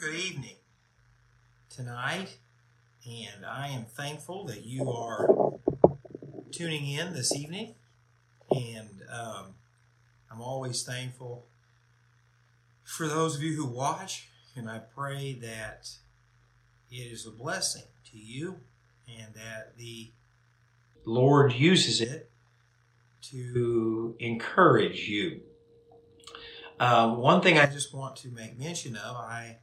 good evening tonight, and I am thankful that you are tuning in this evening. And um, I'm always thankful for those of you who watch, and I pray that it is a blessing to you and that the Lord uses it to encourage you. Uh, one thing I just want to make mention of, I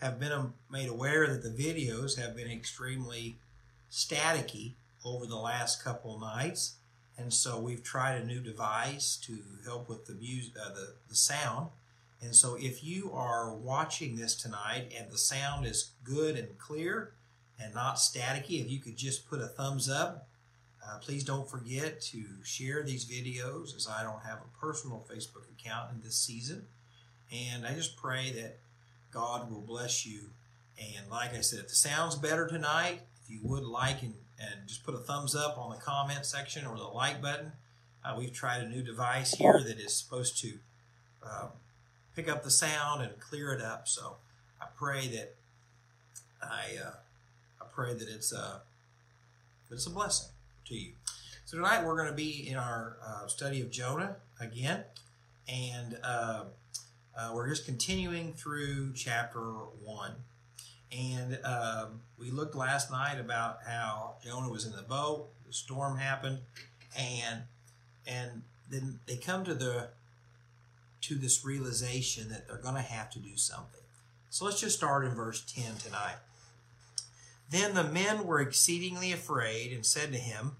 have been um, made aware that the videos have been extremely staticky over the last couple nights, and so we've tried a new device to help with the music, uh, the, the sound. And so, if you are watching this tonight and the sound is good and clear and not staticky, if you could just put a thumbs up, uh, please don't forget to share these videos as I don't have a personal Facebook account in this season. And I just pray that God will bless you. And like I said, if the sound's better tonight, if you would like and, and just put a thumbs up on the comment section or the like button, uh, we've tried a new device here that is supposed to um, pick up the sound and clear it up. So I pray that I uh, I pray that it's a uh, that it's a blessing to you. So tonight we're going to be in our uh, study of Jonah again, and uh, we're just continuing through chapter one. And um, we looked last night about how Jonah was in the boat, the storm happened, and and then they come to the to this realization that they're going to have to do something. So let's just start in verse 10 tonight. Then the men were exceedingly afraid and said to him,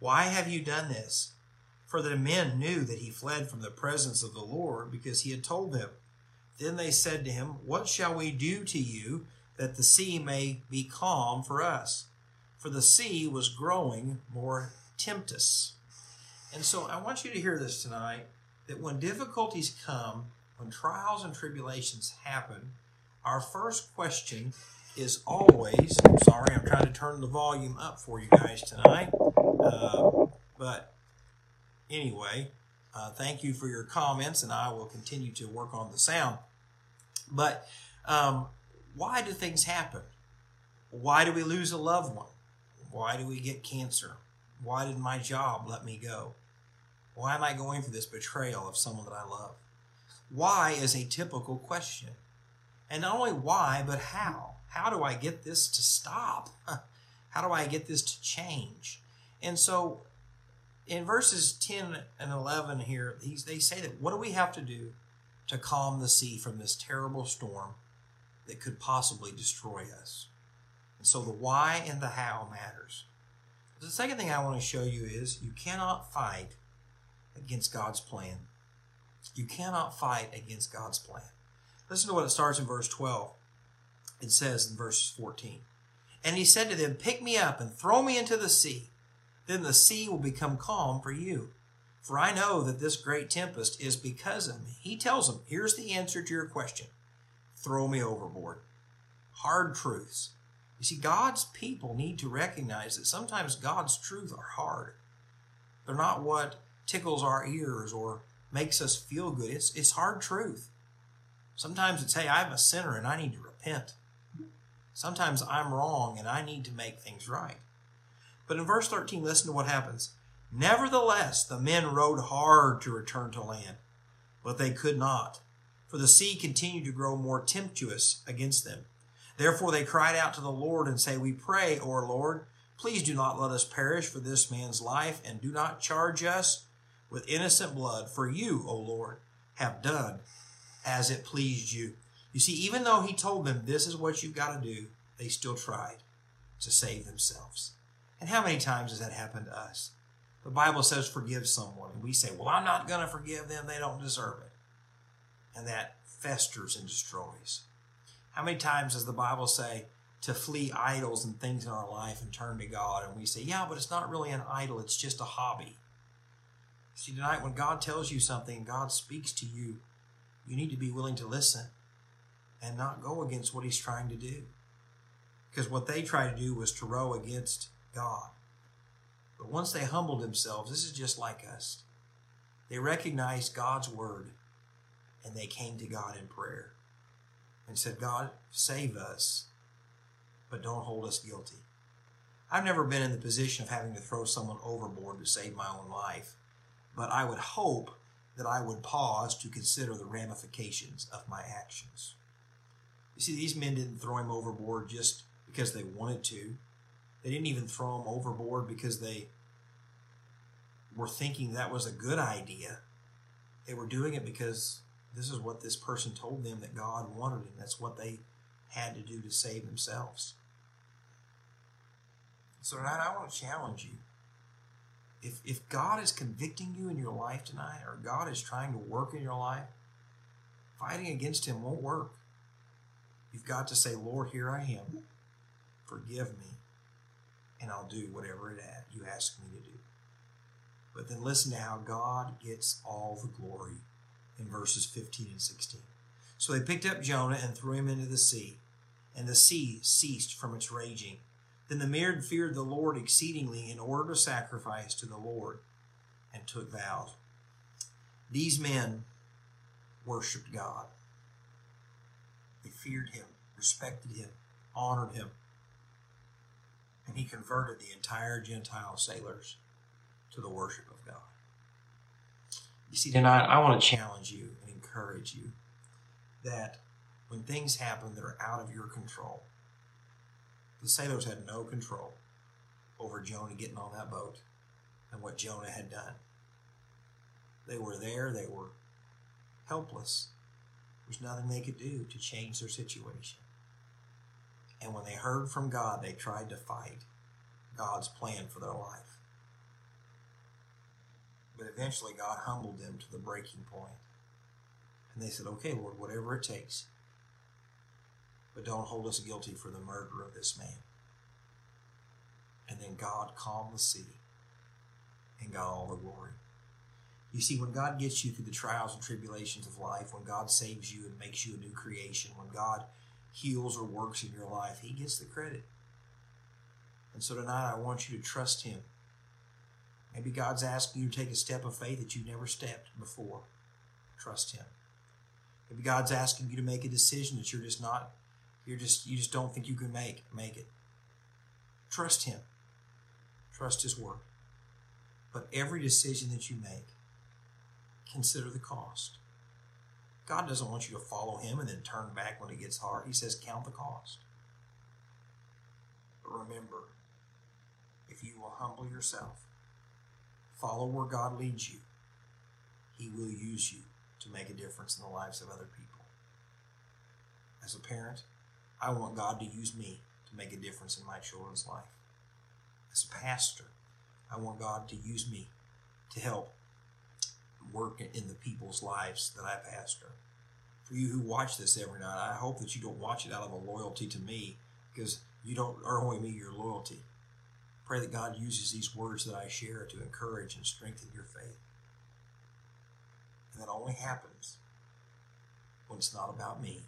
Why have you done this? For the men knew that he fled from the presence of the Lord because he had told them. Then they said to him, What shall we do to you that the sea may be calm for us? For the sea was growing more tempestuous. And so I want you to hear this tonight that when difficulties come, when trials and tribulations happen, our first question is always sorry, I'm trying to turn the volume up for you guys tonight. Uh, but anyway, uh, thank you for your comments, and I will continue to work on the sound. But um, why do things happen? Why do we lose a loved one? Why do we get cancer? Why did my job let me go? Why am I going through this betrayal of someone that I love? Why is a typical question. And not only why, but how. How do I get this to stop? How do I get this to change? And so in verses 10 and 11 here, they say that what do we have to do to calm the sea from this terrible storm that could possibly destroy us? And so the why and the how matters. The second thing I want to show you is you cannot fight against God's plan. You cannot fight against God's plan. Listen to what it starts in verse 12. It says in verse 14, And he said to them, Pick me up and throw me into the sea. Then the sea will become calm for you. For I know that this great tempest is because of me. He tells them, Here's the answer to your question throw me overboard. Hard truths. You see, God's people need to recognize that sometimes God's truths are hard. They're not what tickles our ears or makes us feel good. It's, it's hard truth. Sometimes it's, hey, I'm a sinner and I need to repent. Sometimes I'm wrong and I need to make things right. But in verse 13, listen to what happens. Nevertheless, the men rowed hard to return to land, but they could not, for the sea continued to grow more tempestuous against them. Therefore they cried out to the Lord and say, We pray, O Lord, please do not let us perish for this man's life, and do not charge us with innocent blood, for you, O Lord, have done as it pleased you. You see, even though he told them this is what you've got to do, they still tried to save themselves. And how many times has that happened to us? The Bible says forgive someone, and we say, Well, I'm not going to forgive them, they don't deserve it. And that festers and destroys. How many times does the Bible say to flee idols and things in our life and turn to God? And we say, Yeah, but it's not really an idol, it's just a hobby. See, tonight when God tells you something, God speaks to you, you need to be willing to listen and not go against what He's trying to do. Because what they tried to do was to row against God. But once they humbled themselves, this is just like us. They recognized God's word and they came to God in prayer. and said, God, save us, but don't hold us guilty. I've never been in the position of having to throw someone overboard to save my own life, but I would hope that I would pause to consider the ramifications of my actions. You see, these men didn't throw him overboard just because they wanted to. They didn't even throw him overboard because they were thinking that was a good idea. They were doing it because this is what this person told them that God wanted, and that's what they had to do to save themselves. So tonight I want to challenge you. If, if God is convicting you in your life tonight, or God is trying to work in your life, fighting against Him won't work. You've got to say, Lord, here I am. Forgive me, and I'll do whatever it you ask me to do. But then listen to how God gets all the glory in verses 15 and 16. So they picked up Jonah and threw him into the sea, and the sea ceased from its raging. Then the men feared the Lord exceedingly in order to sacrifice to the Lord and took vows. These men worshiped God. They feared him, respected him, honored him, and he converted the entire Gentile sailors to the worship of God. You see, tonight I want to challenge you and encourage you that when things happen that are out of your control, the sailors had no control over Jonah getting on that boat and what Jonah had done. They were there, they were helpless. There's nothing they could do to change their situation. And when they heard from God, they tried to fight God's plan for their life. But eventually, God humbled them to the breaking point. And they said, Okay, Lord, whatever it takes. But don't hold us guilty for the murder of this man. And then God calmed the sea and got all the glory. You see, when God gets you through the trials and tribulations of life, when God saves you and makes you a new creation, when God heals or works in your life, He gets the credit. And so tonight I want you to trust Him. Maybe God's asking you to take a step of faith that you've never stepped before. Trust Him. Maybe God's asking you to make a decision that you're just not, you're just, you just don't think you can make. Make it. Trust Him. Trust His Word. But every decision that you make, consider the cost. God doesn't want you to follow Him and then turn back when it gets hard. He says, count the cost. But remember, if you will humble yourself, follow where God leads you, He will use you to make a difference in the lives of other people. As a parent, I want God to use me to make a difference in my children's life. As a pastor, I want God to use me to help work in the people's lives that I pastor. For you who watch this every night, I hope that you don't watch it out of a loyalty to me because you don't owe me your loyalty. Pray that God uses these words that I share to encourage and strengthen your faith. And that only happens when it's not about me.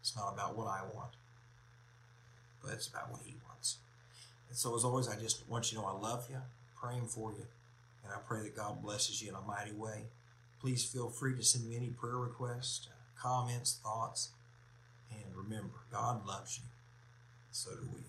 It's not about what I want, but it's about what He wants. And so, as always, I just want you to know I love you, praying for you, and I pray that God blesses you in a mighty way. Please feel free to send me any prayer requests, uh, comments, thoughts, and remember, God loves you. So do we.